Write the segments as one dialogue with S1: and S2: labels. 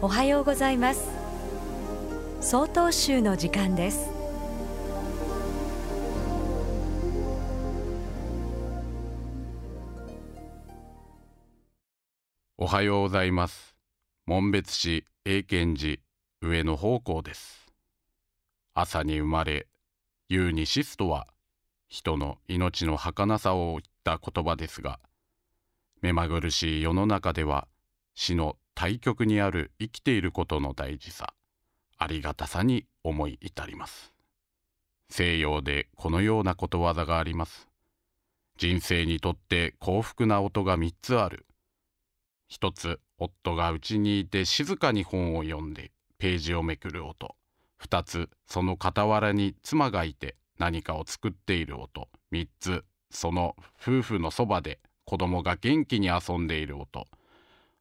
S1: おはようございます。総統集の時間です。
S2: おはようございます。紋別市永健寺上野方向です。朝に生まれ夕に死すとは人の命の儚さを言った言葉ですが目まぐるしい世の中では死の対極にある生きていることの大事さありがたさに思い至ります。西洋でこのようなことわざがあります。人生にとって幸福な音が3つある。一つ夫が家にいて静かに本を読んでページをめくる音。2つその傍らに妻がいて何かを作っている音。3つその夫婦のそばで子供が元気に遊んでいる音。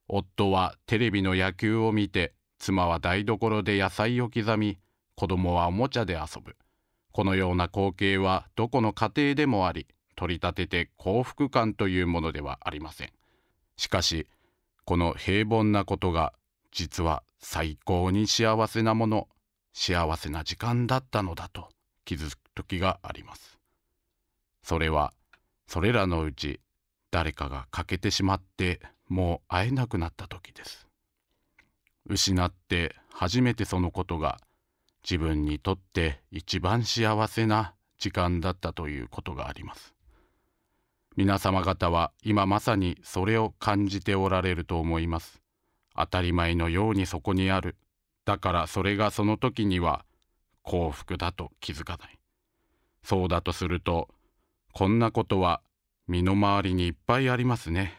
S2: 夫はテレビの野球を見て妻は台所で野菜を刻み子供はおもちゃで遊ぶこのような光景はどこの家庭でもあり取り立てて幸福感というものではありませんしかしこの平凡なことが実は最高に幸せなもの幸せな時間だったのだと気づく時があります。それはそれらのうち誰かが欠けてしまってもう会えなくなった時です。失って初めてそのことが自分にとって一番幸せな時間だったということがあります。皆様方は今まさにそれを感じておられると思います。当たり前のようにそこにあるだからそれがその時には幸福だと気づかない。そうだとすると、こんなことは身の回りにいっぱいありますね。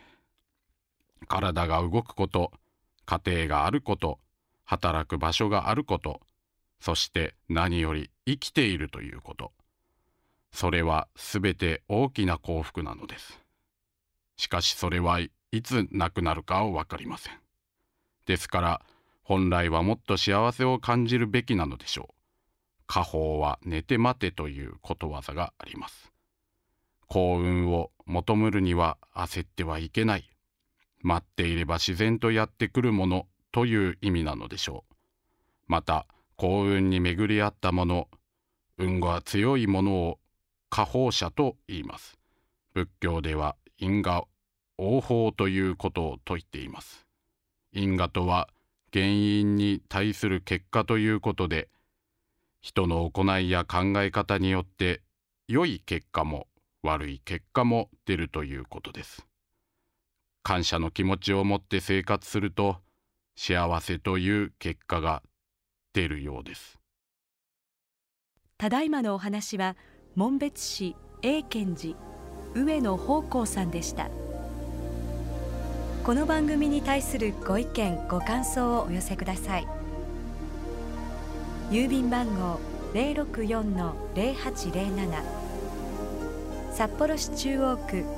S2: 体が動くこと、家庭があること、働く場所があること、そして何より生きているということ。それはすべて大きな幸福なのです。しかしそれはいつなくなるかは分かりません。ですから、本来はもっと幸せを感じるべきなのでしょう。家宝は寝て待てということわざがあります。幸運を求めるには焦ってはいけない。待っていれば自然とやってくるものという意味なのでしょう。また幸運に巡り合ったもの、運が強いものを家宝者と言います。仏教では因果応報ということを説いています。因果とは原因に対する結果ということで人の行いや考え方によって良い結果も悪い結果も出るということです感謝の気持ちを持って生活すると幸せという結果が出るようです。
S1: ただいまのお話は紋別市永健寺上野宝光さんでした。この番組に対するご意見ご感想をお寄せください。郵便番号064-0807札幌市中央区